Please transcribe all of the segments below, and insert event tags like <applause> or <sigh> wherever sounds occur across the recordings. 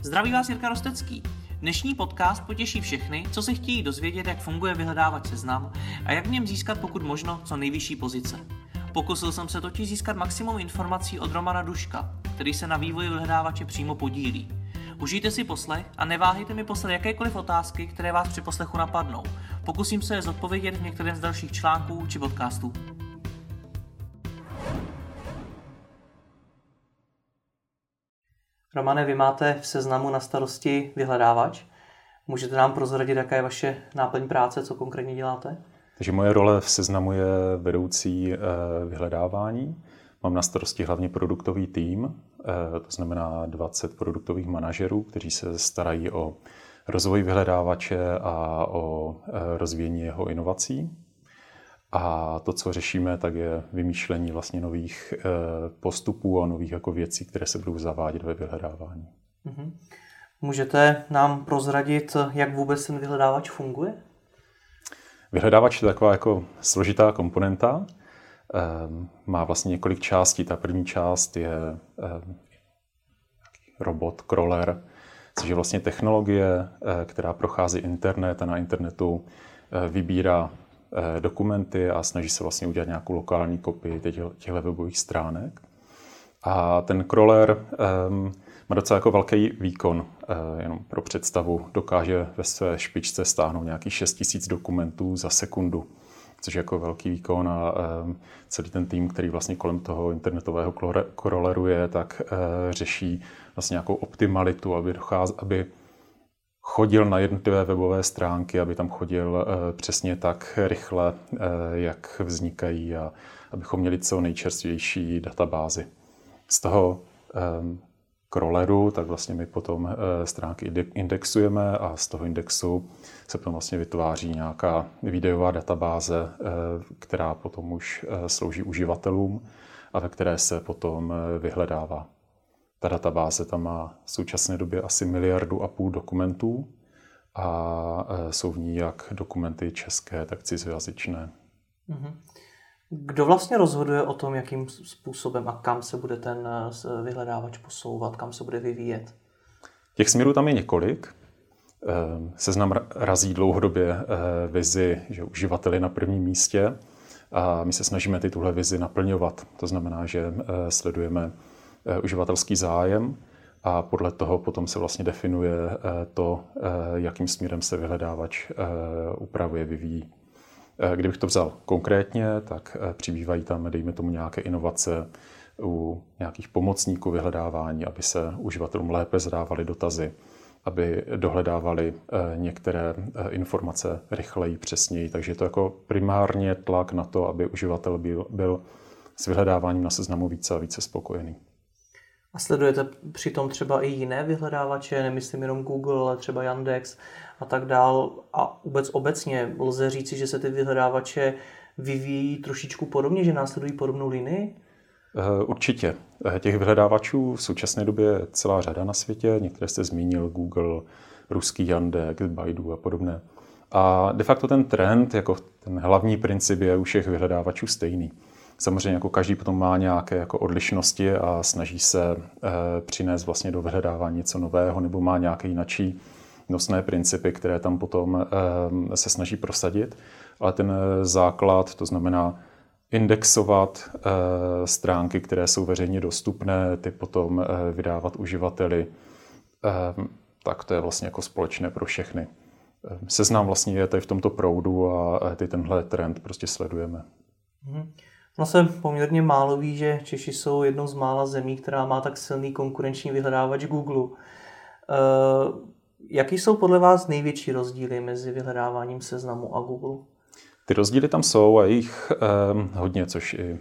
Zdraví vás Jirka Rostecký. Dnešní podcast potěší všechny, co se chtějí dozvědět, jak funguje vyhledávač seznam a jak v něm získat pokud možno co nejvyšší pozice. Pokusil jsem se totiž získat maximum informací od Romana Duška, který se na vývoji vyhledávače přímo podílí. Užijte si poslech a neváhejte mi poslat jakékoliv otázky, které vás při poslechu napadnou. Pokusím se je zodpovědět v některém z dalších článků či podcastů. Romane, vy máte v seznamu na starosti vyhledávač. Můžete nám prozradit, jaká je vaše náplň práce, co konkrétně děláte? Takže moje role v seznamu je vedoucí eh, vyhledávání. Mám na starosti hlavně produktový tým, eh, to znamená 20 produktových manažerů, kteří se starají o rozvoj vyhledávače a o eh, rozvíjení jeho inovací. A to, co řešíme, tak je vymýšlení vlastně nových postupů a nových jako věcí, které se budou zavádět ve vyhledávání. Mm-hmm. Můžete nám prozradit, jak vůbec ten vyhledávač funguje? Vyhledávač je taková jako složitá komponenta. Ehm, má vlastně několik částí. Ta první část je ehm, robot, crawler, což je vlastně technologie, eh, která prochází internet a na internetu eh, vybírá eh, dokumenty a snaží se vlastně udělat nějakou lokální kopii těchto webových stránek. A ten crawler um, má docela jako velký výkon. Uh, jenom pro představu dokáže ve své špičce stáhnout nějakých 6000 dokumentů za sekundu, což je jako velký výkon a um, celý ten tým, který vlastně kolem toho internetového crawleru je, tak uh, řeší vlastně nějakou optimalitu, aby, docház, aby chodil na jednotlivé webové stránky, aby tam chodil uh, přesně tak rychle, uh, jak vznikají a abychom měli co nejčerstvější databázy z toho um, crawleru, tak vlastně my potom uh, stránky indexujeme a z toho indexu se potom vlastně vytváří nějaká videová databáze, která potom už slouží uživatelům a ve které se potom vyhledává. Ta databáze tam má v současné době asi miliardu a půl dokumentů a uh, jsou v ní jak dokumenty české, tak cizojazyčné. Mm-hmm. Kdo vlastně rozhoduje o tom, jakým způsobem a kam se bude ten eh, vyhledávač posouvat, kam se bude vyvíjet? Těch směrů tam je několik. Eh, seznam razí dlouhodobě vizi, že uživatel je na prvním místě a my se snažíme ty tuhle vizi naplňovat. To znamená, že sledujeme uživatelský zájem a podle toho potom se vlastně definuje to, jakým směrem se vyhledávač upravuje, vyvíjí. Eh, kdybych to vzal konkrétně, tak eh, přibývají tam, dejme tomu, nějaké inovace u nějakých pomocníků vyhledávání, aby se uživatelům lépe zadávaly dotazy, aby dohledávali eh, některé informace rychleji, přesněji. Takže je to jako primárně tlak na to, aby uživatel byl, byl s vyhledáváním na seznamu více a více spokojený. A sledujete přitom třeba i jiné vyhledávače, nemyslím jenom Google, ale třeba Yandex a tak dál. A vůbec obecně lze říci, že se ty vyhledávače vyvíjí trošičku podobně, že následují podobnou linii? Eh, určitě. Eh, těch vyhledávačů v současné době je celá řada na světě. Některé jste zmínil, Google, ruský Yandex, Baidu a podobné. A de facto ten trend, jako ten hlavní princip je u všech vyhledávačů stejný. Samozřejmě jako každý potom má nějaké jako odlišnosti a snaží se e, přinést vlastně do vyhledávání něco nového nebo má nějaké jinačí nosné principy, které tam potom e, se snaží prosadit. Ale ten základ, to znamená indexovat stránky, které jsou veřejně dostupné, ty potom vydávat uživateli, tak to je vlastně jako společné pro všechny. Seznam vlastně je tady v tomto proudu a ty tenhle trend prostě sledujeme. Mm-hmm. No se poměrně málo ví, že Češi jsou jednou z mála zemí, která má tak silný konkurenční vyhledávač Google. Uh, jaký jsou podle vás největší rozdíly mezi vyhledáváním seznamu a Google? Ty rozdíly tam jsou a jich um, hodně, což i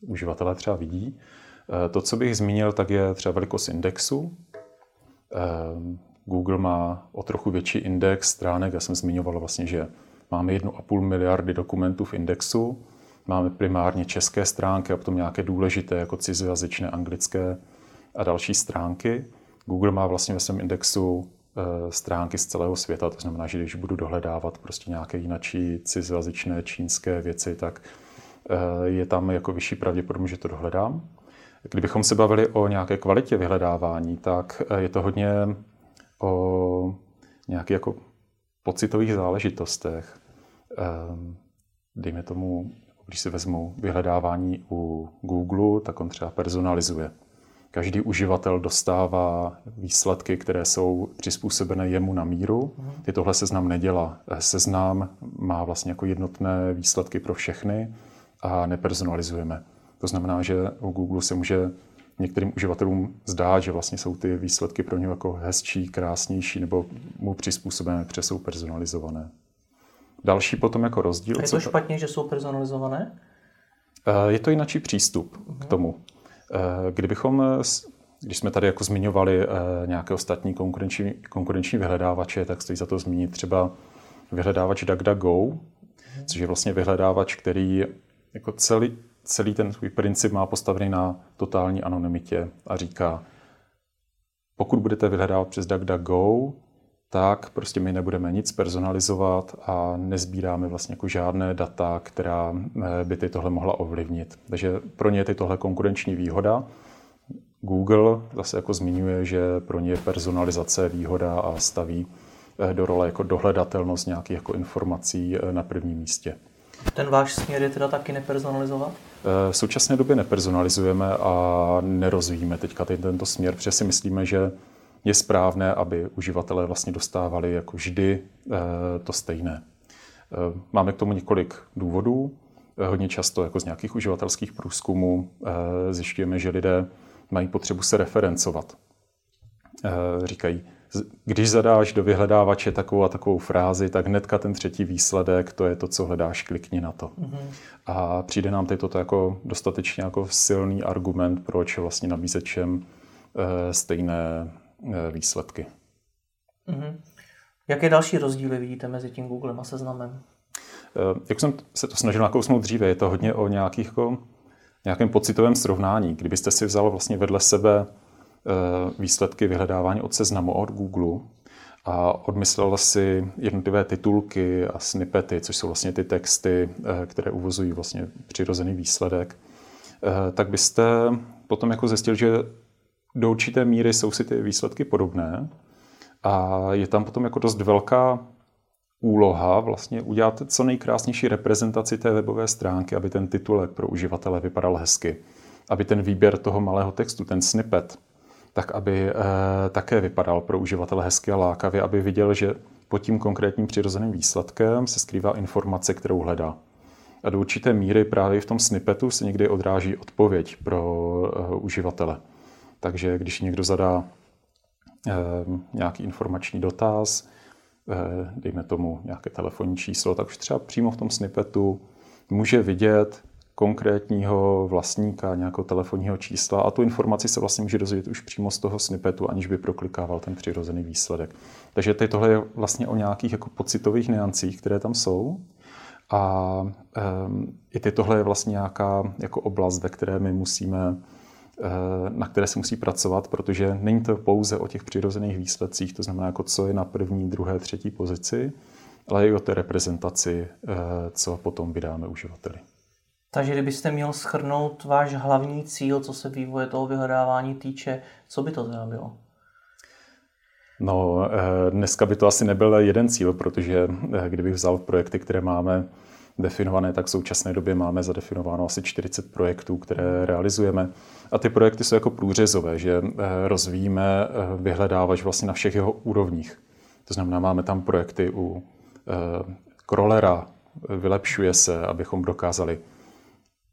uživatelé třeba vidí. Uh, to, co bych zmínil, tak je třeba velikost indexu. Um, Google má o trochu větší index stránek. Já jsem zmiňoval vlastně, že máme 1,5 miliardy dokumentů v indexu Máme primárně české stránky a potom nějaké důležité, jako cizojazyčné, anglické a další stránky. Google má vlastně ve svém indexu eh, stránky z celého světa, to znamená, že když budu dohledávat prostě nějaké jinačí cizojazyčné čínské věci, tak eh, je tam jako vyšší pravděpodobnost, že to dohledám. Kdybychom se bavili o nějaké kvalitě vyhledávání, tak eh, je to hodně o nějakých jako pocitových záležitostech. Ehm, dejme tomu, když si vezmu vyhledávání u Google, tak on třeba personalizuje. Každý uživatel dostává výsledky, které jsou přizpůsobené jemu na míru. Ty tohle seznam nedělá. Seznam má vlastně jako jednotné výsledky pro všechny a nepersonalizujeme. To znamená, že u Google se může některým uživatelům zdát, že vlastně jsou ty výsledky pro ně jako hezčí, krásnější nebo mu přizpůsobené, protože jsou personalizované. Další potom jako rozdíl. A je to špatně, že jsou personalizované? Eh, je to jináčí přístup k mhm. tomu. Eh, kdybychom, když jsme tady jako zmiňovali eh, nějaké ostatní konkurenční, konkurenční vyhledávače, tak stojí za to zmínit třeba vyhledávač DuckDuckGo, uh-huh. což je vlastně vyhledávač, který jako celý, celý ten svůj princip má postavený na totální anonymitě a říká, pokud budete vyhledávat přes DuckDuckGo, tak prostě my nebudeme nic personalizovat a nezbíráme vlastně jako žádné data, která eh, by ty tohle mohla ovlivnit. Takže pro ně je ty tohle konkurenční výhoda. Google zase jako zmiňuje, že pro ně je personalizace výhoda a staví eh, do role jako dohledatelnost nějakých jako informací eh, na prvním místě. Ten váš směr je teda taky nepersonalizovat? V současné době nepersonalizujeme a nerozvíjíme teďka tento směr, protože si myslíme, že je správné, aby uživatelé vlastně dostávali jako vždy eh, to stejné. Eh, máme k tomu několik důvodů. Eh, hodně často jako z nějakých uživatelských průzkumů zjišťujeme, že lidé mají potřebu se referencovat. Říkají, když zadáš do vyhledávače takovou a takovou frázi, tak hnedka ten třetí výsledek, to je to, co hledáš, klikni na to. Mm-hmm. A přijde nám teď toto jako dostatečně jako silný argument, proč vlastně nabízet všem stejné výsledky. Mm-hmm. Jaké další rozdíly vidíte mezi tím Googlem a seznamem? Eh, jak jsem se to snažil nakousnout dříve, je to hodně o nějakých, jako, nějakém pocitovém srovnání. Kdybyste si vzal vlastně vedle sebe eh, výsledky vyhledávání od seznamu od Google a odmyslel si jednotlivé titulky a snippety, což jsou vlastně ty texty, které uvozují vlastně přirozený výsledek, tak byste potom jako zjistil, že do určité míry jsou si ty výsledky podobné a je tam potom jako dost velká úloha vlastně udělat co nejkrásnější reprezentaci té webové stránky, aby ten titulek pro uživatele vypadal hezky, aby ten výběr toho malého textu, ten snippet, tak aby e, také vypadal pro uživatele hezky a lákavě, aby viděl, že pod tím konkrétním přirozeným výsledkem se skrývá informace, kterou hledá. A do určité míry právě v tom snippetu se někdy odráží odpověď pro e, uživatele. Takže když někdo zadá eh, nějaký informační dotaz, eh, dejme tomu nějaké telefonní číslo, tak už třeba přímo v tom snippetu může vidět konkrétního vlastníka nějakého telefonního čísla a tu informaci se vlastně může dozvědět už přímo z toho snippetu, aniž by proklikával ten přirozený výsledek. Takže tady tohle je vlastně o nějakých jako pocitových niancích, které tam jsou. A um, i tohle je vlastně nějaká jako oblast, ve které my musíme na které se musí pracovat, protože není to pouze o těch přirozených výsledcích, to znamená, jako co je na první, druhé, třetí pozici, ale i o té reprezentaci, eh, co potom vydáme uživateli. Takže kdybyste měl schrnout váš hlavní cíl, co se vývoje toho vyhledávání týče, co by to teda bylo? No, eh, dneska by to asi nebyl jeden cíl, protože kdybych vzal projekty, které máme definované, tak v současné době máme zadefinováno asi 40 projektů, které realizujeme. A ty projekty jsou jako průřezové, že eh, rozvíjíme eh, vyhledávač vlastně na všech jeho úrovních. To znamená, máme tam projekty u eh, crawlera, vylepšuje se, abychom dokázali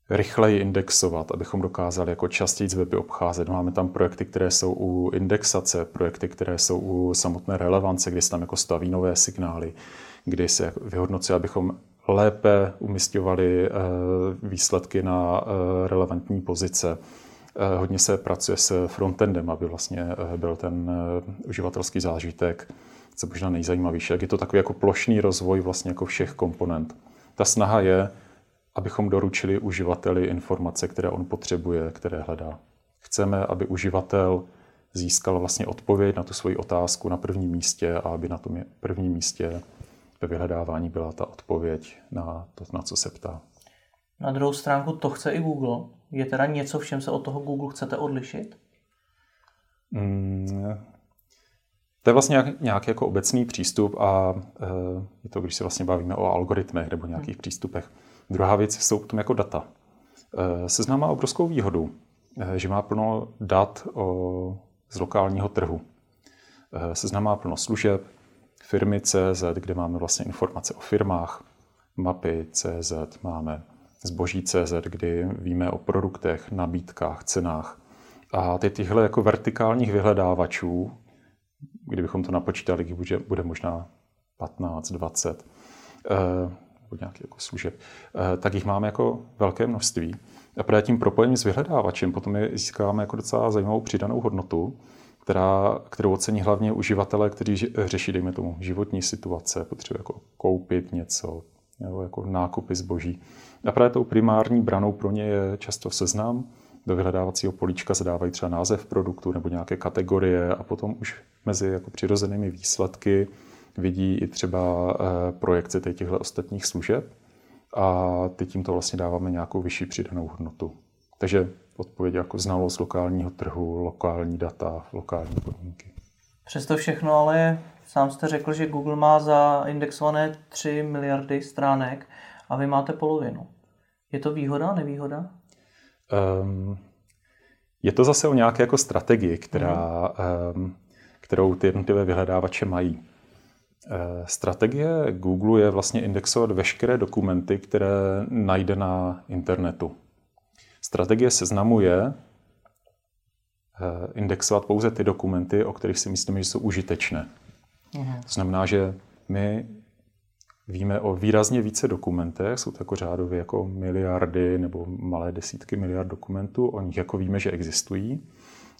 rychleji indexovat, abychom dokázali jako častěji weby obcházet. Máme tam projekty, které jsou u indexace, projekty, které jsou u samotné relevance, kdy se tam jako staví nové signály, kdy se vyhodnocuje, abychom lépe umistovali výsledky na relevantní pozice. Eh, hodně se pracuje s frontendem, aby vlastně eh, byl ten eh, uživatelský zážitek co možná nejzajímavější. Jak je to takový jako plošný rozvoj vlastně jako všech komponent. Ta snaha je, abychom doručili uživateli informace, které on potřebuje, které hledá. Chceme, aby uživatel získal vlastně odpověď na tu svoji otázku na prvním místě a aby na tom prvním místě ve vyhledávání byla ta odpověď na to, na co se ptá. Na druhou stránku to chce i Google. Je teda něco, v čem se od toho Google chcete odlišit? Mm, To je vlastně nějaký jako obecný přístup a je to, když se vlastně bavíme o algoritmech nebo nějakých hmm. přístupech. Druhá věc jsou potom jako data. Seznam má obrovskou výhodu, že má plno dat o, z lokálního trhu. Seznam má plno služeb, firmy CZ, kde máme vlastně informace o firmách, mapy CZ, máme zboží CZ, kdy víme o produktech, nabídkách, cenách. A ty tyhle jako vertikálních vyhledávačů, kdybychom to napočítali, bude, bude možná 15, 20, eh, nebo nějaký jako služeb, eh, tak jich máme jako velké množství. A právě tím propojením s vyhledávačem potom je, získáváme jako docela zajímavou přidanou hodnotu, která, kterou ocení hlavně uživatelé, kteří řeší, dejme tomu, životní situace, potřebují jako koupit něco, nebo jako nákupy zboží. A právě tou primární branou pro ně je často seznam. Do vyhledávacího políčka zadávají třeba název produktu nebo nějaké kategorie a potom už mezi jako přirozenými výsledky vidí i třeba eh, projekce těchto ostatních služeb a teď tím to vlastně dáváme nějakou vyšší přidanou hodnotu. Takže odpověď jako znalost lokálního trhu, lokální data, lokální podmínky. Přesto všechno ale sám jste řekl, že Google má zaindexované 3 miliardy stránek a vy máte polovinu. Je to výhoda, nevýhoda? Um, je to zase o nějaké jako strategii, která, um, kterou ty jednotlivé vyhledávače mají. Uh, strategie Google je vlastně indexovat veškeré dokumenty, které najde na internetu. Strategie seznamu je uh, indexovat pouze ty dokumenty, o kterých si myslíme, že jsou užitečné. Uh-huh. To znamená, že my Víme o výrazně více dokumentech, jsou to jako řádově jako miliardy nebo malé desítky miliard dokumentů, o nich jako víme, že existují.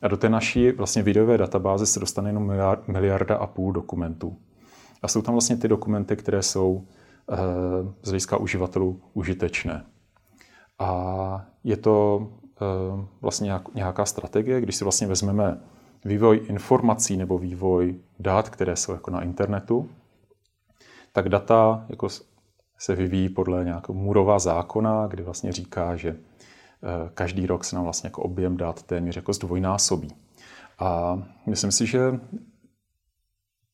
A do té naší vlastně videové databáze se dostane jenom miliarda a půl dokumentů. A jsou tam vlastně ty dokumenty, které jsou eh, z hlediska uživatelů užitečné. A je to eh, vlastně nějaká strategie, když si vlastně vezmeme vývoj informací nebo vývoj dát, které jsou jako na internetu, tak data jako se vyvíjí podle nějakého Murová zákona, kdy vlastně říká, že eh, každý rok se nám vlastně jako objem dat téměř jako zdvojnásobí. A myslím si, že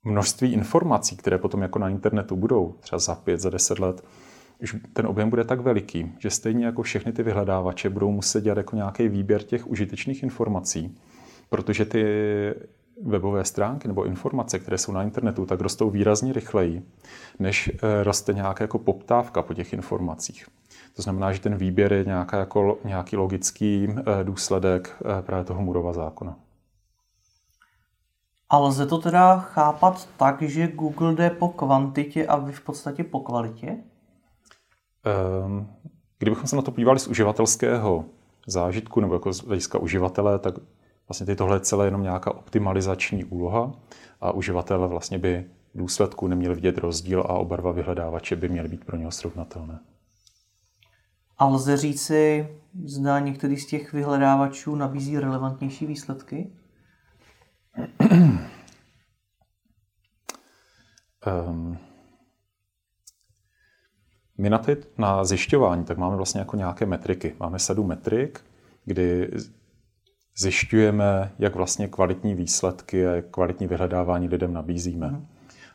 množství informací, které potom jako na internetu budou, třeba za pět, za deset let, už ten objem bude tak veliký, že stejně jako všechny ty vyhledávače budou muset dělat jako nějaký výběr těch užitečných informací, protože ty webové stránky nebo informace, které jsou na internetu, tak rostou výrazně rychleji, než eh, roste nějaká jako poptávka po těch informacích. To znamená, že ten výběr je nějaká jako, nějaký logický eh, důsledek eh, právě toho Murova zákona. A lze to teda chápat tak, že Google jde po kvantitě a vy v podstatě po kvalitě? Ehm, kdybychom se na to podívali z uživatelského zážitku nebo jako z hlediska uživatele, tak Vlastně ty tohle je celé jenom nějaká optimalizační úloha a uživatel vlastně by v důsledku neměl vidět rozdíl a oba dva vyhledávače by měly být pro něho srovnatelné. A lze říci, zda některý z těch vyhledávačů nabízí relevantnější výsledky? um, my na, ty, na zjišťování tak máme vlastně jako nějaké metriky. Máme sadu metrik, kdy zjišťujeme, jak vlastně kvalitní výsledky a kvalitní vyhledávání lidem nabízíme. Mm.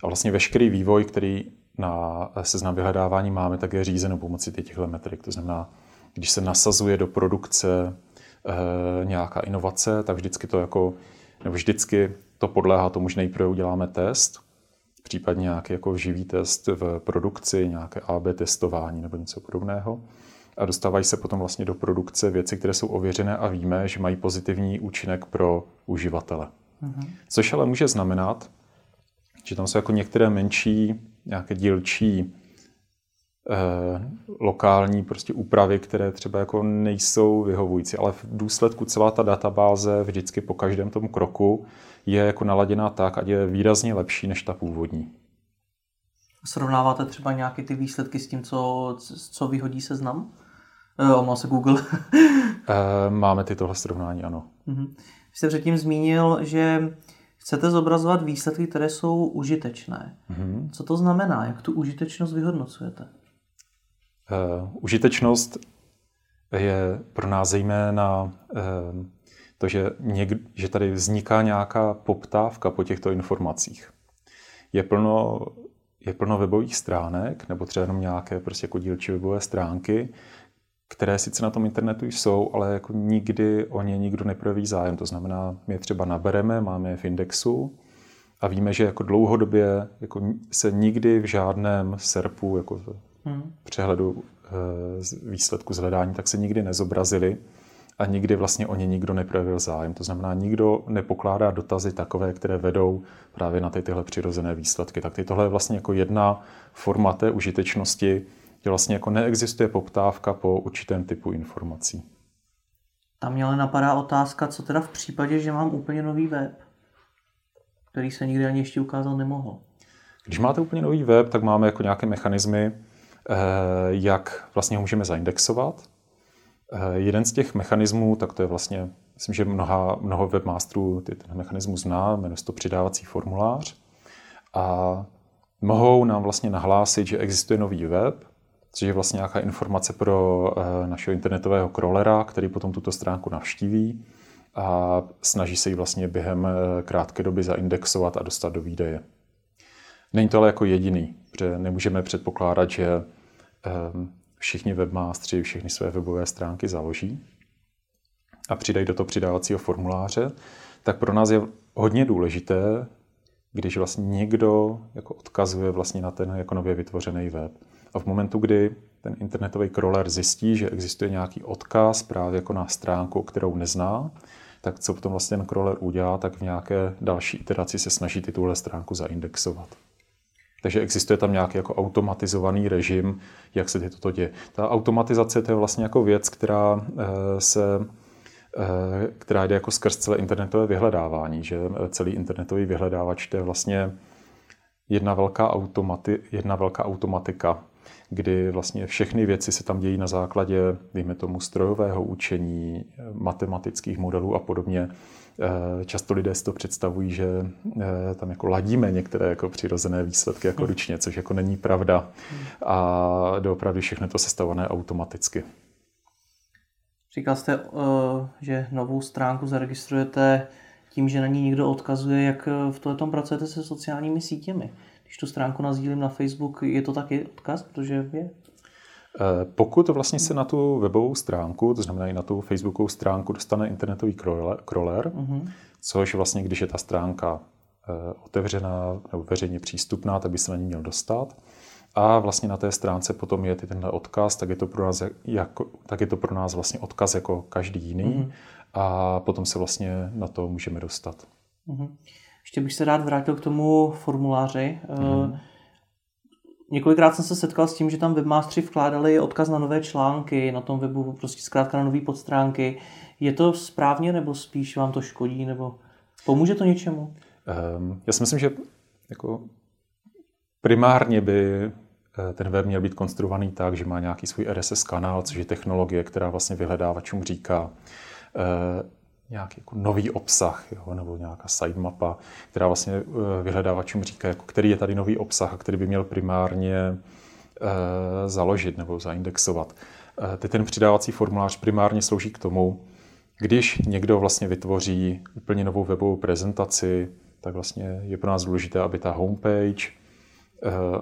A vlastně veškerý vývoj, který na seznam vyhledávání máme, tak je řízen pomocí těchto metrik. To znamená, když se nasazuje do produkce e, nějaká inovace, tak vždycky to jako, nebo vždycky to podléhá tomu, že nejprve uděláme test, případně nějaký jako živý test v produkci, nějaké AB testování nebo něco podobného a dostávají se potom vlastně do produkce věci, které jsou ověřené a víme, že mají pozitivní účinek pro uživatele. Mm-hmm. Což ale může znamenat, že tam jsou jako některé menší, nějaké dílčí lokální prostě úpravy, které třeba jako nejsou vyhovující, ale v důsledku celá ta databáze vždycky po každém tom kroku je jako naladěná tak, ať je výrazně lepší než ta původní. Srovnáváte třeba nějaké ty výsledky s tím, co, co vyhodí seznam? Uh, se Google. <laughs> Eh, máme tytohle srovnání, ano. Uh-huh. Jste předtím zmínil, že chcete zobrazovat výsledky, které jsou užitečné. Uh-huh. Co to znamená? Jak tu užitečnost vyhodnocujete? Uh, užitečnost je pro nás zejména uh, to, že, něk, že tady vzniká nějaká poptávka po těchto informacích. Je plno, je plno webových stránek, nebo třeba jenom nějaké prostě jako dílčí webové stránky, které sice na tom internetu jsou, ale jako nikdy o ně nikdo neprojeví zájem. To znamená, my je třeba nabereme, máme je v indexu a víme, že jako dlouhodobě jako se nikdy v žádném SERPu, jako hmm. přehledu e, výsledku zhledání, tak se nikdy nezobrazili a nikdy vlastně o ně nikdo neprojevil zájem. To znamená, nikdo nepokládá dotazy takové, které vedou právě na ty tyhle přirozené výsledky. Tak tohle je vlastně jako jedna forma té užitečnosti, že vlastně jako neexistuje poptávka po určitém typu informací. Tam mě ale napadá otázka, co teda v případě, že mám úplně nový web, který se nikdy ani ještě ukázal nemohl. Když máte úplně nový web, tak máme jako nějaké mechanismy, eh, jak vlastně ho můžeme zaindexovat. Eh, jeden z těch mechanismů, tak to je vlastně, myslím, že mnoha, mnoho webmasterů ten mechanismus zná, jmenuje to přidávací formulář. A mohou nám vlastně nahlásit, že existuje nový web, což je vlastně nějaká informace pro eh, našeho internetového crawlera, který potom tuto stránku navštíví a snaží se ji vlastně během eh, krátké doby zaindexovat a dostat do výdeje. Není to ale jako jediný, protože nemůžeme předpokládat, že všichni webmástři všechny své webové stránky založí a přidají do toho přidávacího formuláře, tak pro nás je hodně důležité, když vlastně někdo jako odkazuje vlastně na ten jako nově vytvořený web. A v momentu, kdy ten internetový crawler zjistí, že existuje nějaký odkaz právě jako na stránku, kterou nezná, tak co potom vlastně ten crawler udělá, tak v nějaké další iteraci se snaží tuhle stránku zaindexovat. Takže existuje tam nějaký jako automatizovaný režim, jak se toto děje. Ta automatizace to je vlastně jako věc, která eh, se eh, která jde jako skrz celé internetové vyhledávání, že celý internetový vyhledávač to je vlastně jedna velká, automati, jedna velká automatika, kdy vlastně všechny věci se tam dějí na základě, dejme tomu, strojového učení, matematických modelů a podobně. Eh, často lidé si to představují, že eh, tam jako ladíme některé jako přirozené výsledky jako ručně, což jako není pravda. A doopravdy všechno to sestavované automaticky. Říkal jste, eh, že novou stránku zaregistrujete tím, že na ní někdo odkazuje, jak v tom pracujete se sociálními sítěmi. Když tu stránku nazdílím na Facebook, je to taky odkaz, protože je? Eh, pokud vlastně se na tu webovou stránku, to znamená i na tu Facebookovou stránku, dostane internetový crawler, uh-huh. což vlastně, když je ta stránka eh, otevřená nebo veřejně přístupná, tak by se na ní měl dostat. A vlastně na té stránce potom je tenhle odkaz, tak je to pro nás, jako, tak je to pro nás vlastně odkaz jako každý jiný. Uh-huh. A potom se vlastně na to můžeme dostat. Uh-huh. Ještě bych se rád vrátil k tomu formuláři. Mm. Několikrát jsem se setkal s tím, že tam webmástři vkládali odkaz na nové články, na tom webu prostě zkrátka na nové podstránky. Je to správně nebo spíš vám to škodí nebo pomůže to něčemu? Um, já si myslím, že jako primárně by eh, ten web měl být konstruovaný tak, že má nějaký svůj RSS kanál, což je technologie, která vlastně vyhledávačům říká, eh, nějaký jako nový obsah, jo, nebo nějaká sitemapa, která vlastně eh, vyhledávačům říká, jako, který je tady nový obsah a který by měl primárně e, založit nebo zaindexovat. E, teď ten přidávací formulář primárně slouží k tomu, když někdo vlastně vytvoří úplně novou webovou prezentaci, tak vlastně je pro nás důležité, aby ta homepage,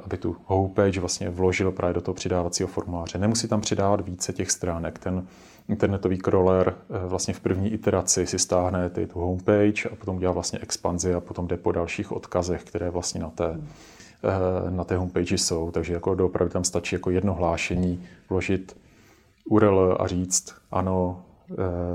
aby tu homepage vlastně vložil právě do toho přidávacího formuláře. Nemusí tam přidávat více těch stránek. Ten internetový crawler eh, vlastně v první iteraci si stáhne ty, tu homepage a potom dělá vlastně expanzi a potom jde po dalších odkazech, které vlastně na té, eh, na té homepage jsou. Takže jako doopravdy tam stačí jako jedno hlášení, vložit URL a říct ano,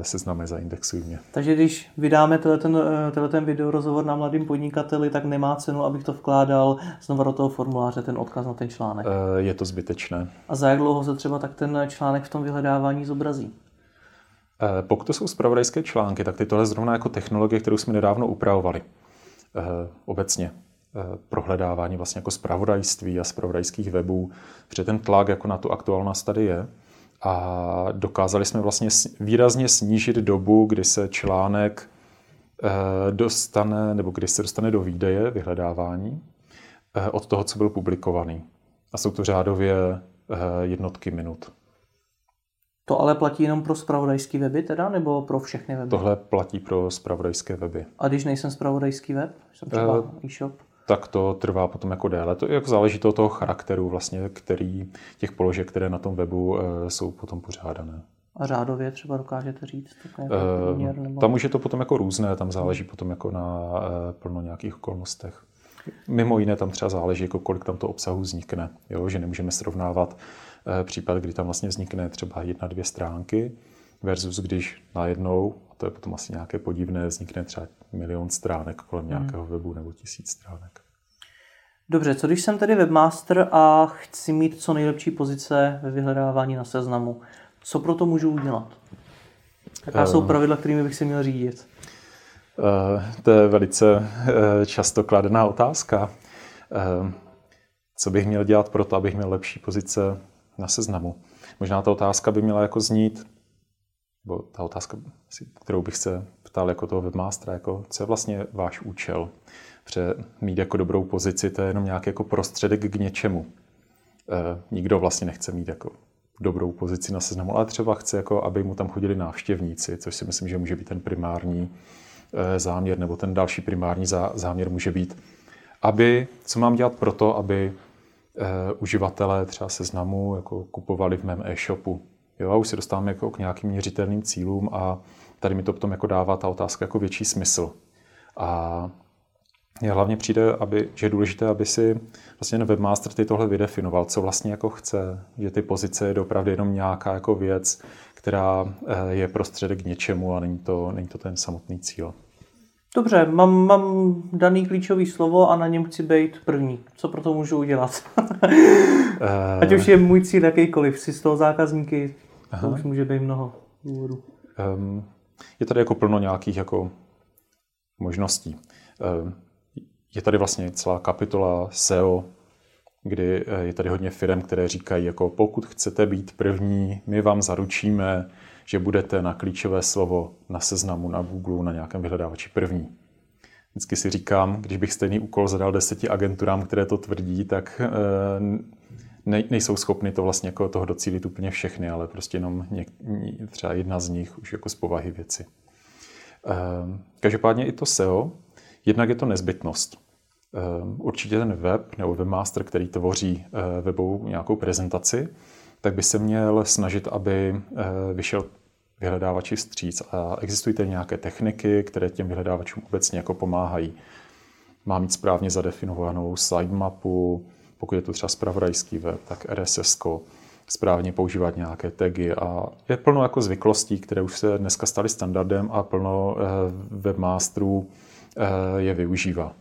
seznamy zaindexuj mě. Takže když vydáme ten, eh, ten video rozhovor na mladým podnikateli, tak nemá cenu, abych to vkládal znova do toho formuláře, ten odkaz na ten článek. Eh, je to zbytečné. A za jak dlouho se třeba tak ten článek v tom vyhledávání zobrazí? Pokud to jsou zpravodajské články, tak tyto je zrovna jako technologie, kterou jsme nedávno upravovali. Obecně prohledávání vlastně jako zpravodajství a zpravodajských webů, protože ten tlak jako na tu aktuálnost tady je a dokázali jsme vlastně výrazně snížit dobu, kdy se článek eh, dostane, nebo kdy se dostane do výdeje vyhledávání eh, od toho, co byl publikovaný. A jsou to řádově eh, jednotky minut. To ale platí jenom pro spravodajský weby teda, nebo pro všechny weby? Tohle platí pro spravodajské weby. A když nejsem spravodajský web, jsem třeba uh, e-shop? Tak to trvá potom jako déle. To jak záleží to toho charakteru vlastně, který těch položek, které na tom webu uh, jsou potom pořádané. A řádově třeba dokážete říct? Uh, poměr, nebo... Tam už je to potom jako různé, tam záleží potom jako na uh, plno nějakých okolnostech. Mimo jiné tam třeba záleží, jako kolik tam to obsahu vznikne. Jo? Že nemůžeme srovnávat případ, kdy tam vlastně vznikne třeba jedna, dvě stránky versus když najednou, a to je potom asi nějaké podivné, vznikne třeba milion stránek kolem hmm. nějakého webu nebo tisíc stránek. Dobře, co když jsem tedy webmaster a chci mít co nejlepší pozice ve vyhledávání na seznamu? Co pro to můžu udělat? Jaká jsou pravidla, kterými bych si měl řídit? Uh, to je velice uh, často kladená otázka. Co bych měl dělat pro to, abych měl lepší pozice na seznamu? Možná ta otázka by měla jako znít, nebo ta otázka, kterou bych se ptal jako toho webmastera, jako co je vlastně váš účel? Protože mít jako dobrou pozici, to je jenom nějaký jako prostředek k něčemu. E, nikdo vlastně nechce mít jako dobrou pozici na seznamu, ale třeba chce, jako, aby mu tam chodili návštěvníci, což si myslím, že může být ten primární e, záměr, nebo ten další primární záměr může být, aby, co mám dělat pro to, aby e, uživatelé třeba seznamu jako kupovali v mém e-shopu. Jo, a už se dostáváme jako k nějakým měřitelným cílům a tady mi to potom jako dává ta otázka jako větší smysl. A mně hlavně přijde, aby, že je důležité, aby si vlastně ten webmaster ty tohle vydefinoval, co vlastně jako chce, že ty pozice je opravdu jenom nějaká jako věc, která eh, je prostředek k něčemu a není to, není to ten samotný cíl. Dobře, mám, mám daný klíčový slovo a na něm chci být první. Co pro to můžu udělat? <laughs> Ať už je můj cíl jakýkoliv, si z toho zákazníky, Aha. to už může být mnoho důvodů. Um, je tady jako plno nějakých jako možností. Um, je tady vlastně celá kapitola SEO, kdy eh, je tady hodně firm, které říkají, jako pokud chcete být první, my vám zaručíme, že budete na klíčové slovo na seznamu na Google, na nějakém vyhledávači první. Vždycky si říkám, když bych stejný úkol zadal deseti agenturám, které to tvrdí, tak eh, nejsou schopny to vlastně jako toho docílit úplně všechny, ale prostě jenom něk- třeba jedna z nich už jako z povahy věci. Eh, každopádně i to SEO Jednak je to nezbytnost. Ehm, určitě ten web nebo webmaster, který tvoří eh, webovou nějakou prezentaci, tak by se měl snažit, aby eh, vyšel vyhledávači vstříc. A existují tady nějaké techniky, které těm vyhledávačům obecně jako pomáhají. Má mít správně zadefinovanou sitemapu, pokud je to třeba spravodajský web, tak RSS, správně používat nějaké tagy a je plno jako zvyklostí, které už se dneska staly standardem a plno eh, webmasterů Eh, je využívá.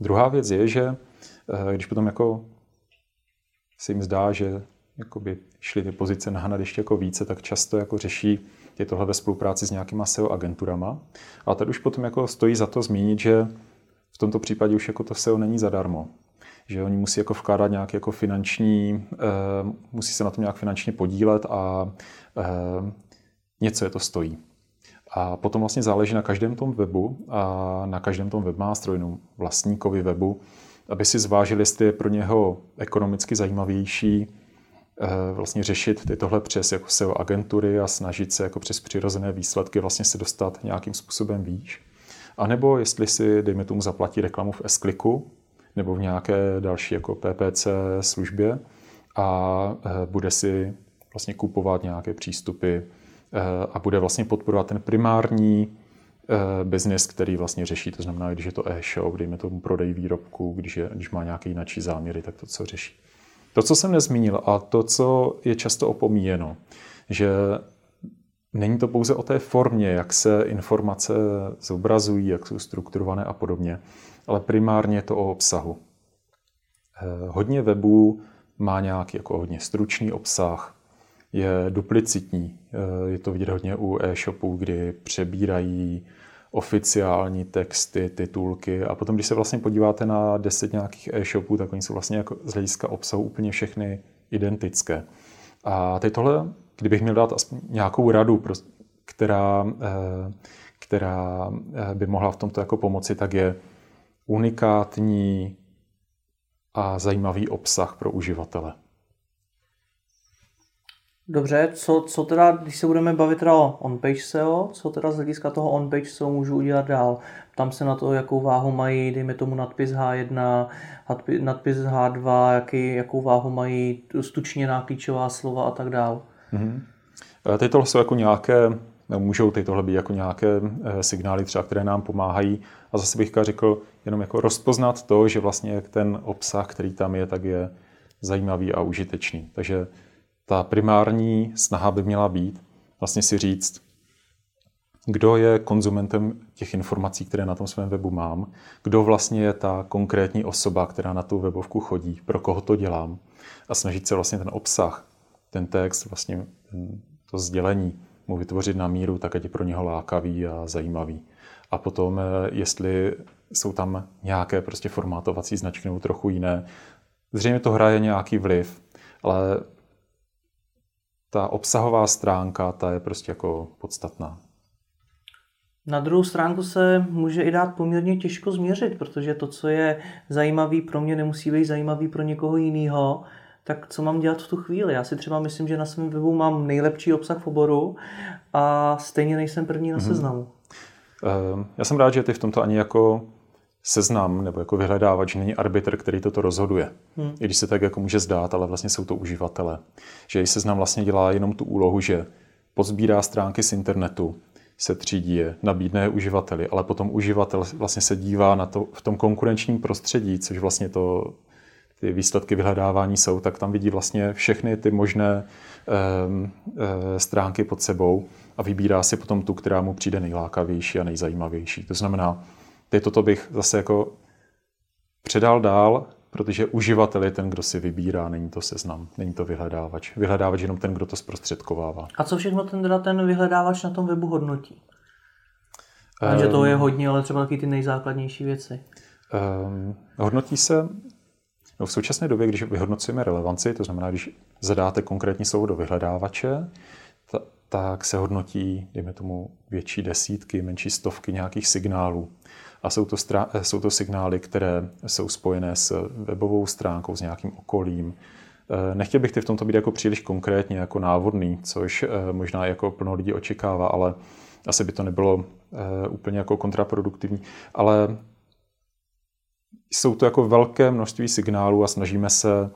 Druhá věc je, že eh, když potom jako se jim zdá, že jakoby šly ty pozice nahnat ještě jako více, tak často jako řeší je tohle ve spolupráci s nějakýma SEO agenturama. A tady už potom jako stojí za to zmínit, že v tomto případě už jako to SEO není zadarmo. Že oni musí jako vkládat nějaký jako finanční, eh, musí se na tom nějak finančně podílet a něco je to stojí. A potom vlastně záleží na každém tom webu a na každém tom webmasteru, vlastníkovi webu, aby si zvážili, jestli je pro něho ekonomicky zajímavější eh, vlastně řešit ty tohle přes jako SEO agentury a snažit se jako přes přirozené výsledky vlastně se dostat nějakým způsobem výš. A nebo jestli si, dejme tomu, zaplatí reklamu v s nebo v nějaké další jako PPC službě a eh, bude si vlastně kupovat nějaké přístupy Eh, a bude vlastně podporovat ten primární eh, business, který vlastně řeší. To znamená, když je to e-shop, dejme tomu prodej výrobku, když, je, když má nějaké jináčí záměry, tak to, co řeší. To, co jsem nezmínil a to, co je často opomíjeno, že není to pouze o té formě, jak se informace zobrazují, jak jsou strukturované a podobně, ale primárně je to o obsahu. Eh, hodně webů má nějaký jako hodně stručný obsah, je duplicitní. Eh, je to vidět hodně u e-shopů, kdy přebírají oficiální texty, titulky a potom, když se vlastně podíváte na deset nějakých e-shopů, tak oni jsou vlastně jako z hlediska obsahu úplně všechny identické. A teď tohle, kdybych měl dát aspoň nějakou radu, která, eh, která eh, by mohla v tomto jako pomoci, tak je unikátní a zajímavý obsah pro uživatele. Dobře, co, co teda, když se budeme bavit teda o on-page SEO, co teda z hlediska toho on-page SEO můžu udělat dál? Tam se na to, jakou váhu mají, dejme tomu nadpis H1, nadpis H2, jaký, jakou váhu mají stučněná klíčová slova a tak dál. Mm-hmm. Teď tohle jsou jako nějaké, můžou teď tohle být jako nějaké eh, signály třeba, které nám pomáhají. A zase bych řekl, jenom jako rozpoznat to, že vlastně ten obsah, který tam je, tak je zajímavý a užitečný. Takže ta primární snaha by měla být vlastně si říct, kdo je konzumentem těch informací, které na tom svém webu mám, kdo vlastně je ta konkrétní osoba, která na tu webovku chodí, pro koho to dělám a snažit se vlastně ten obsah, ten text, vlastně to sdělení mu vytvořit na míru, tak ať je pro něho lákavý a zajímavý. A potom, eh, jestli jsou tam nějaké prostě formátovací značky nebo trochu jiné, zřejmě to hraje nějaký vliv, ale ta obsahová stránka, ta je prostě jako podstatná. Na druhou stránku se může i dát poměrně těžko změřit, protože to, co je zajímavý pro mě, nemusí být zajímavý pro někoho jiného. Tak co mám dělat v tu chvíli? Já si třeba myslím, že na svém webu mám nejlepší obsah v oboru a stejně nejsem první na mhm. seznamu. Mm-hmm. Já jsem rád, že ty v tomto ani jako seznam nebo jako vyhledávač není arbitr, který toto rozhoduje. Hmm. I když se tak jako může zdát, ale vlastně jsou to uživatelé. Že seznam vlastně dělá jenom tu úlohu, že pozbírá stránky z internetu, se třídí je, nabídne je uživateli, ale potom uživatel vlastně se dívá na to v tom konkurenčním prostředí, což vlastně to ty výsledky vyhledávání jsou, tak tam vidí vlastně všechny ty možné um, e, stránky pod sebou a vybírá si potom tu, která mu přijde nejlákavější a nejzajímavější. To znamená, Teď toto bych zase jako předal dál, protože uživatel je ten, kdo si vybírá, není to seznam, není to vyhledávač. Vyhledávač je jenom ten, kdo to zprostředkovává. A co všechno ten, teda ten vyhledávač na tom webu hodnotí? Um, že to je hodně, ale třeba taky ty nejzákladnější věci. Um, hodnotí se no v současné době, když vyhodnocujeme relevanci, to znamená, když zadáte konkrétní slovo do vyhledávače, ta, tak se hodnotí, dejme tomu, větší desítky, menší stovky nějakých signálů a jsou to, eh, jsou to signály, které jsou spojené s webovou stránkou, s nějakým okolím. Eh, nechtěl bych ty v tomto být jako příliš konkrétně, jako návodný, což eh, možná jako plno lidí očekává, ale asi by to nebylo úplně jako kontraproduktivní. Ale jsou to jako velké množství signálů a snažíme se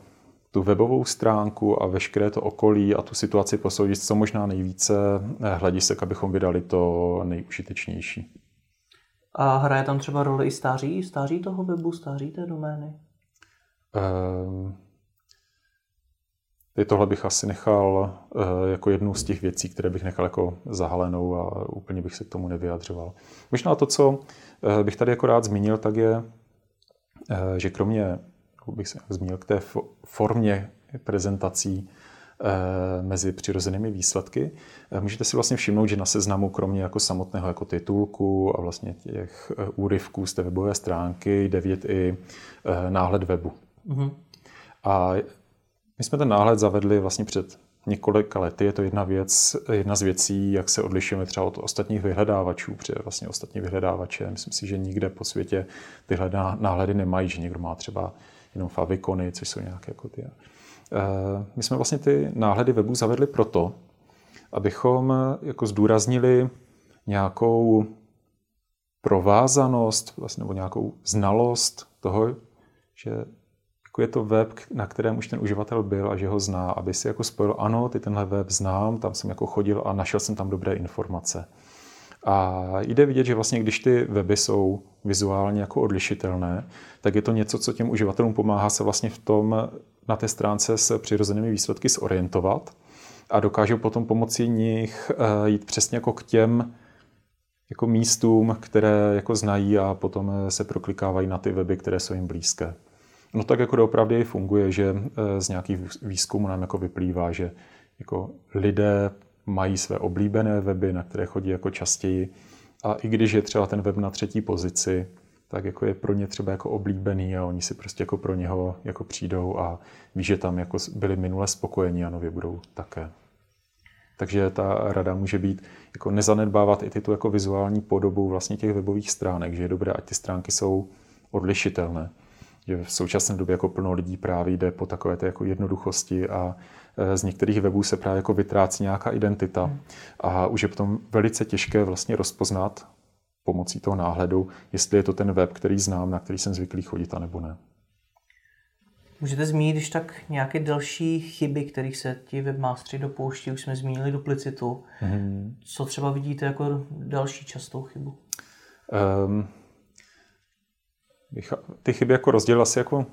tu webovou stránku a veškeré to okolí a tu situaci posoudit co možná nejvíce hledisek, abychom vydali to nejužitečnější. A hraje tam třeba roli i stáří, stáří toho webu, stáří té domény? Um, tohle bych asi nechal uh, jako jednu z těch věcí, které bych nechal jako zahalenou a úplně bych se k tomu nevyjadřoval. Možná to, co bych tady jako rád zmínil, tak je, že kromě, bych se zmínil k té formě prezentací, Eh, mezi přirozenými výsledky. Eh, můžete si vlastně všimnout, že na seznamu kromě jako samotného jako titulku a vlastně těch eh, úryvků z té webové stránky jde vidět i náhled webu. Mm-hmm. A my jsme ten náhled zavedli vlastně před několika lety. Je to jedna věc, jedna z věcí, jak se odlišujeme třeba od ostatních vyhledávačů, protože vlastně ostatní vyhledávače, myslím si, že nikde po světě tyhle náhledy nemají, že někdo má třeba jenom favicony, což jsou nějaké jako ty Eh, my jsme vlastně ty náhledy webu zavedli proto, abychom eh, jako zdůraznili nějakou provázanost vlastně, nebo nějakou znalost toho, že jako je to web, na kterém už ten uživatel byl a že ho zná, aby si jako spojil, ano, ty tenhle web znám, tam jsem jako chodil a našel jsem tam dobré informace. A jde vidět, že vlastně když ty weby jsou vizuálně jako odlišitelné, tak je to něco, co těm uživatelům pomáhá se vlastně v tom na té stránce s přirozenými výsledky zorientovat a dokážou potom pomocí nich eh, jít přesně jako k těm jako místům, které jako znají a potom eh, se proklikávají na ty weby, které jsou jim blízké. No tak jako doopravdy funguje, že eh, z nějakých výzkumů nám jako vyplývá, že jako lidé mají své oblíbené weby, na které chodí jako častěji a i když je třeba ten web na třetí pozici, tak jako je pro ně třeba jako oblíbený a oni si prostě jako pro něho jako přijdou a ví, že tam jako byli minule spokojení a nově budou také. Takže ta rada může být jako nezanedbávat i tu jako vizuální podobu vlastně těch webových stránek, že je dobré, ať ty stránky jsou odlišitelné. Že v současné době jako plno lidí právě jde po takové té jako jednoduchosti a z některých webů se právě jako vytrácí nějaká identita hmm. a už je potom velice těžké vlastně rozpoznat pomocí toho náhledu, jestli je to ten web, který znám, na který jsem zvyklý chodit, a nebo ne. Můžete zmínit, když tak nějaké další chyby, kterých se ti webmastři dopouští, už jsme zmínili duplicitu. Mm-hmm. Co třeba vidíte jako další častou chybu? Um, ty chyby jako rozdělil asi jako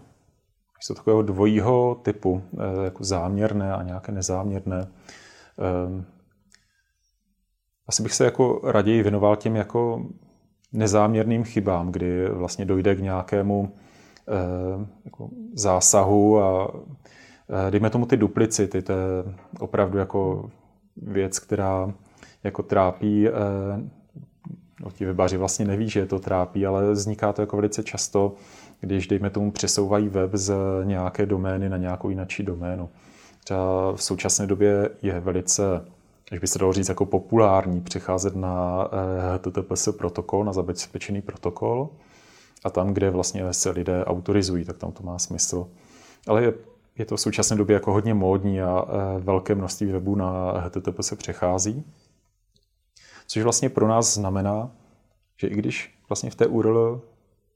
jsou takového dvojího typu, eh, jako záměrné a nějaké nezáměrné. Um, asi bych se jako raději věnoval těm jako nezáměrným chybám, kdy vlastně dojde k nějakému Eh, jako zásahu a eh, dejme tomu ty duplicity, to je opravdu jako věc, která jako trápí, eh, no ti webaři vlastně neví, že je to trápí, ale vzniká to jako velice často, když dejme tomu přesouvají web z nějaké domény na nějakou jinačí doménu. Třeba v současné době je velice, až by se dalo říct, jako populární přecházet na HTTPS protokol, na zabezpečený protokol, a tam, kde vlastně se lidé autorizují, tak tam to má smysl. Ale je, je to v současné době jako hodně módní a e, velké množství webů na HTTP se přechází. Což vlastně pro nás znamená, že i když vlastně v té URL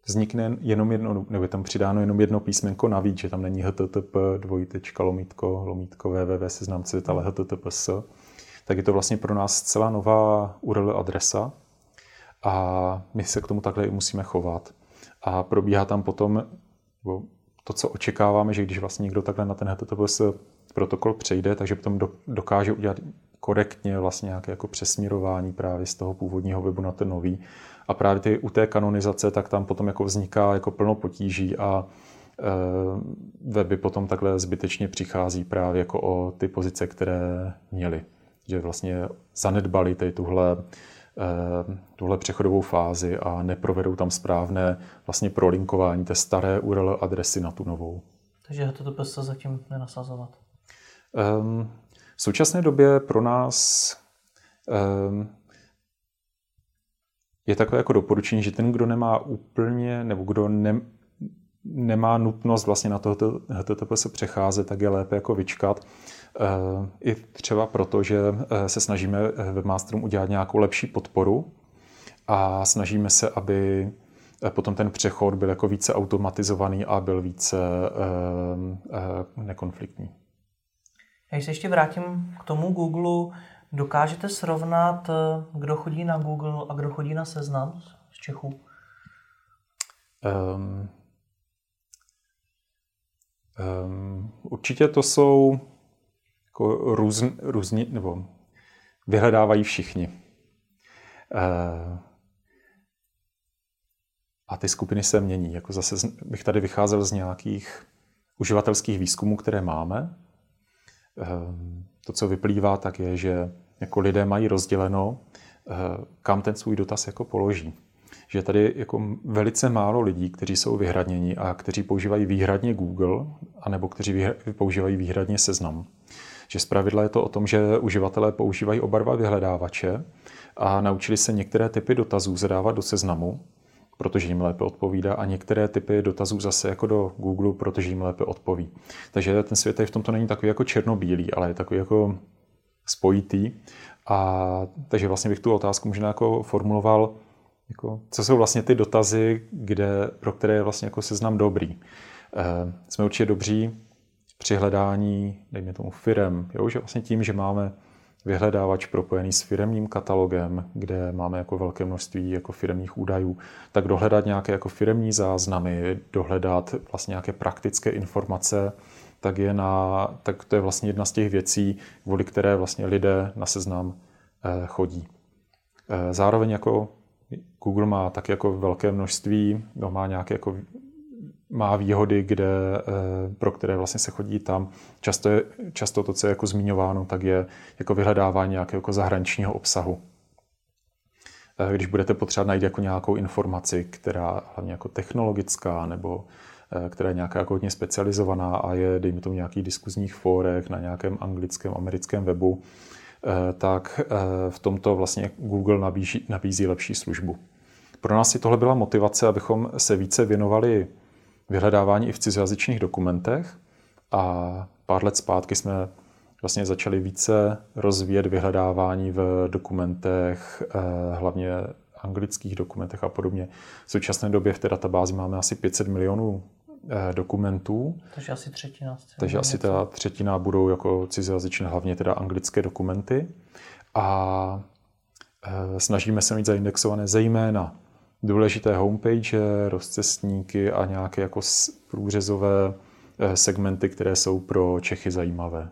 vznikne jenom jedno, nebo je tam přidáno jenom jedno písmenko navíc, že tam není http dvojtečka lomítko, lomítko www seznam.cz, ale https, tak je to vlastně pro nás celá nová URL adresa a my se k tomu takhle i musíme chovat. A probíhá tam potom to, co očekáváme, že když vlastně někdo takhle na ten HTTPS protokol přejde, takže potom dokáže udělat korektně vlastně nějaké jako přesměrování právě z toho původního webu na ten nový. A právě ty, u té kanonizace, tak tam potom jako vzniká jako plno potíží a e, weby potom takhle zbytečně přichází právě jako o ty pozice, které měly. Že vlastně zanedbali tady tuhle Eh, tuhle přechodovou fázi a neprovedou tam správné vlastně prolinkování té staré URL adresy na tu novou. Takže to se zatím nenasazovat? Um, v současné době pro nás um, je takové jako doporučení, že ten, kdo nemá úplně, nebo kdo ne, nemá nutnost vlastně na to HTTPS přecházet, tak je lépe jako vyčkat. Eh, I třeba proto, že eh, se snažíme eh, webmasterům udělat nějakou lepší podporu a snažíme se, aby potom ten přechod byl jako více automatizovaný a byl více nekonfliktní. Já se ještě vrátím k tomu Google, dokážete srovnat, kdo chodí na Google a kdo chodí na seznam z Čechů? Um, um, určitě to jsou jako různ, různě, nebo vyhledávají všichni. Eh, a ty skupiny se mění. Jako zase bych tady vycházel z nějakých uživatelských výzkumů, které máme. Eh, to, co vyplývá, tak je, že jako lidé mají rozděleno, eh, kam ten svůj dotaz jako položí. Že tady jako velice málo lidí, kteří jsou vyhradněni a kteří používají výhradně Google, anebo kteří používají výhradně seznam že zpravidla je to o tom, že uživatelé používají oba dva vyhledávače a naučili se některé typy dotazů zadávat do seznamu, protože jim lépe odpovídá, a některé typy dotazů zase jako do Google, protože jim lépe odpoví. Takže ten svět v tomto není takový jako černobílý, ale je takový jako spojitý. A takže vlastně bych tu otázku možná jako formuloval, jako, co jsou vlastně ty dotazy, kde, pro které je vlastně jako seznam dobrý. E, jsme určitě dobří při hledání, dejme tomu, firem, jo, že vlastně tím, že máme vyhledávač propojený s firemním katalogem, kde máme jako velké množství jako firemních údajů, tak dohledat nějaké jako firemní záznamy, dohledat vlastně nějaké praktické informace, tak, je na, tak to je vlastně jedna z těch věcí, kvůli které vlastně lidé na seznam eh, chodí. Eh, zároveň jako Google má tak jako velké množství, no, má nějaké jako má výhody, kde, eh, pro které vlastně se chodí tam. Často, je, často to, co je jako zmiňováno, tak je jako vyhledávání nějakého jako zahraničního obsahu. Eh, když budete potřebovat najít jako nějakou informaci, která hlavně jako technologická nebo eh, která je nějaká jako hodně specializovaná a je, dejme tomu, nějakých diskuzních fórech na nějakém anglickém, americkém webu, tak v tomto vlastně Google nabízí, nabízí lepší službu. Pro nás si tohle byla motivace, abychom se více věnovali vyhledávání i v cizojazyčných dokumentech a pár let zpátky jsme vlastně začali více rozvíjet vyhledávání v dokumentech, eh, hlavně anglických dokumentech a podobně. V současné době v té databázi máme asi 500 milionů eh, dokumentů. Takže asi třetina. Takže asi ta třetina budou jako cizojazyčné, hlavně teda anglické dokumenty. A eh, snažíme se mít zaindexované zejména důležité homepage, rozcestníky a nějaké jako průřezové segmenty, které jsou pro Čechy zajímavé.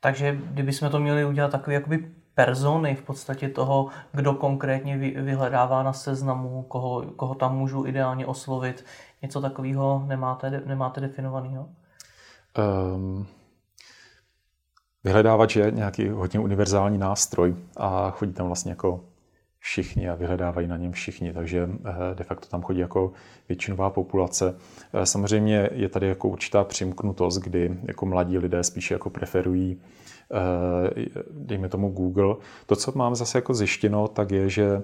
Takže kdybychom to měli udělat takové jakoby persony v podstatě toho, kdo konkrétně vyhledává na seznamu, koho, koho tam můžu ideálně oslovit, něco takového nemáte, nemáte definovaného? Um, vyhledávač je nějaký hodně univerzální nástroj a chodí tam vlastně jako všichni a vyhledávají na něm všichni, takže eh, de facto tam chodí jako většinová populace. Eh, samozřejmě je tady jako určitá přimknutost, kdy jako mladí lidé spíše jako preferují eh, dejme tomu Google. To, co mám zase jako zjištěno, tak je, že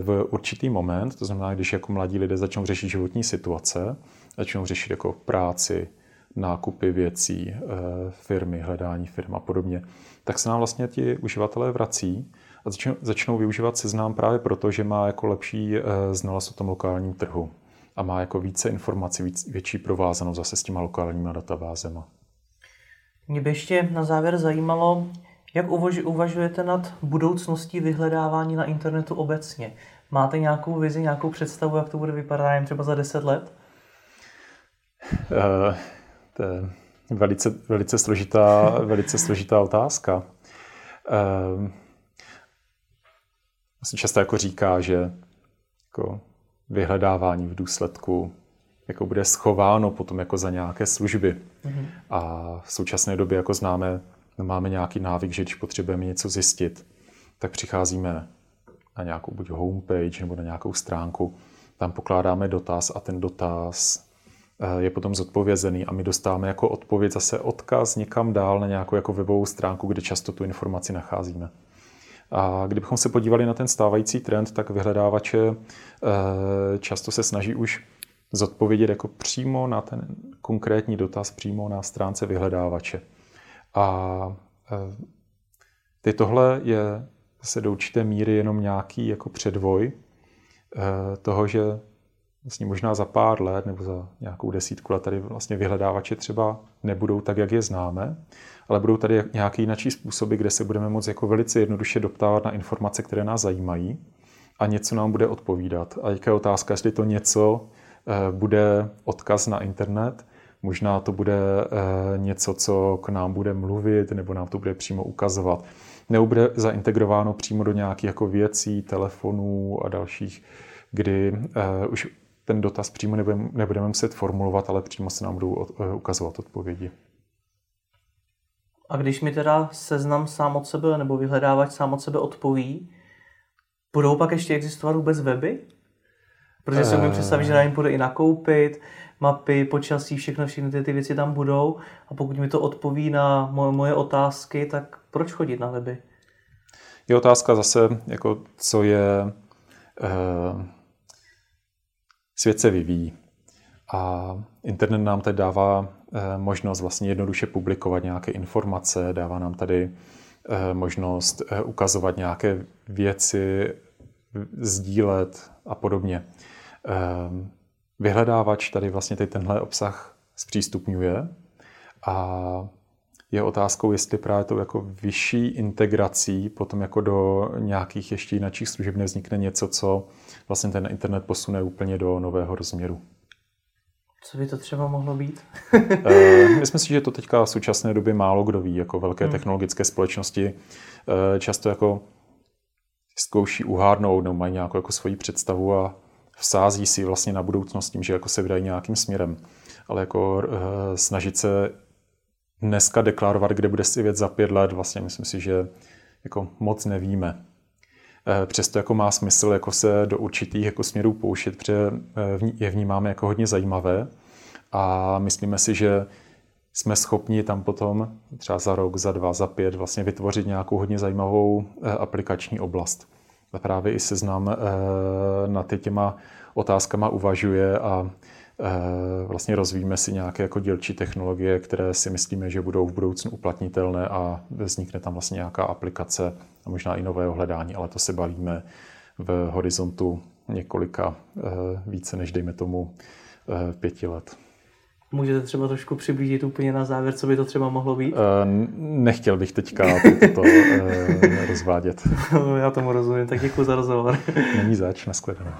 v určitý moment, to znamená, když jako mladí lidé začnou řešit životní situace, začnou řešit jako práci, nákupy věcí, firmy, hledání firm a podobně, tak se nám vlastně ti uživatelé vrací a začnou využívat seznám právě proto, že má jako lepší eh, znalost o tom lokálním trhu a má jako více informací, víc, větší provázanost zase s těma lokálníma databázema. Mě by ještě na závěr zajímalo, jak uvažujete nad budoucností vyhledávání na internetu obecně? Máte nějakou vizi, nějakou představu, jak to bude vypadat jen třeba za 10 let? Uh, to je velice, velice, složitá, velice složitá otázka. Uh, se často jako říká, že jako vyhledávání v důsledku jako bude schováno potom jako za nějaké služby. Mm-hmm. A v současné době jako známe, máme nějaký návyk, že když potřebujeme něco zjistit, tak přicházíme na nějakou buď homepage nebo na nějakou stránku, tam pokládáme dotaz a ten dotaz eh, je potom zodpovězený a my dostáváme jako odpověď zase odkaz někam dál na nějakou jako webovou stránku, kde často tu informaci nacházíme. A kdybychom se podívali na ten stávající trend, tak vyhledávače eh, často se snaží už zodpovědět jako přímo na ten konkrétní dotaz, přímo na stránce vyhledávače. A eh, ty tohle je se do určité míry jenom nějaký jako předvoj eh, toho, že vlastně možná za pár let nebo za nějakou desítku let tady vlastně vyhledávače třeba nebudou tak, jak je známe, ale budou tady nějaké jiné způsoby, kde se budeme moct jako velice jednoduše doptávat na informace, které nás zajímají a něco nám bude odpovídat. A jaká je otázka, jestli to něco eh, bude odkaz na internet, možná to bude eh, něco, co k nám bude mluvit, nebo nám to bude přímo ukazovat. Nebo bude zaintegrováno přímo do nějakých jako věcí, telefonů a dalších, kdy uh, už ten dotaz přímo nebudeme, nebudeme muset formulovat, ale přímo se nám budou ukazovat odpovědi. A když mi teda seznam sám od sebe nebo vyhledávač sám od sebe odpoví, budou pak ještě existovat vůbec weby? Protože si umím představit, že na něm půjde i nakoupit, mapy, počasí, všechno, všechny ty, ty věci tam budou. A pokud mi to odpoví na moje, moje otázky, tak proč chodit na weby? Je otázka zase, jako co je... Eh, svět se vyvíjí. A internet nám teď dává možnost vlastně jednoduše publikovat nějaké informace, dává nám tady eh, možnost eh, ukazovat nějaké věci, sdílet a podobně. Vyhledávač tady vlastně teď tenhle obsah zpřístupňuje a je otázkou, jestli právě to jako vyšší integrací potom jako do nějakých ještě jiných služeb nevznikne něco, co vlastně ten internet posune úplně do nového rozměru. Co by to třeba mohlo být? <laughs> Eh, myslím si, že to teďka v současné době málo kdo ví, jako velké hmm. technologické společnosti eh, často jako zkouší uhádnout nebo mají nějakou jako svoji představu a vsází si vlastně na budoucnost tím, že jako se vydají nějakým směrem. Ale jako eh, snažit se dneska deklarovat, kde bude svět za pět let, vlastně myslím si, že jako moc nevíme. Přesto jako má smysl jako se do určitých jako směrů pouštět, protože je vnímáme jako hodně zajímavé a myslíme si, že jsme schopni tam potom třeba za rok, za dva, za pět vlastně vytvořit nějakou hodně zajímavou eh, aplikační oblast. Právě i seznam eh, na ty těma otázkama uvažuje a vlastně rozvíjíme si nějaké jako dílčí technologie, které si myslíme, že budou v budoucnu uplatnitelné a vznikne tam vlastně nějaká aplikace a možná i nového hledání, ale to se bavíme v horizontu několika více než dejme tomu pěti let. Můžete třeba trošku přiblížit úplně na závěr, co by to třeba mohlo být? Nechtěl bych teďka toto rozvádět. <laughs> Já tomu rozumím, tak děkuji za rozhovor. Není zač, nashledanou.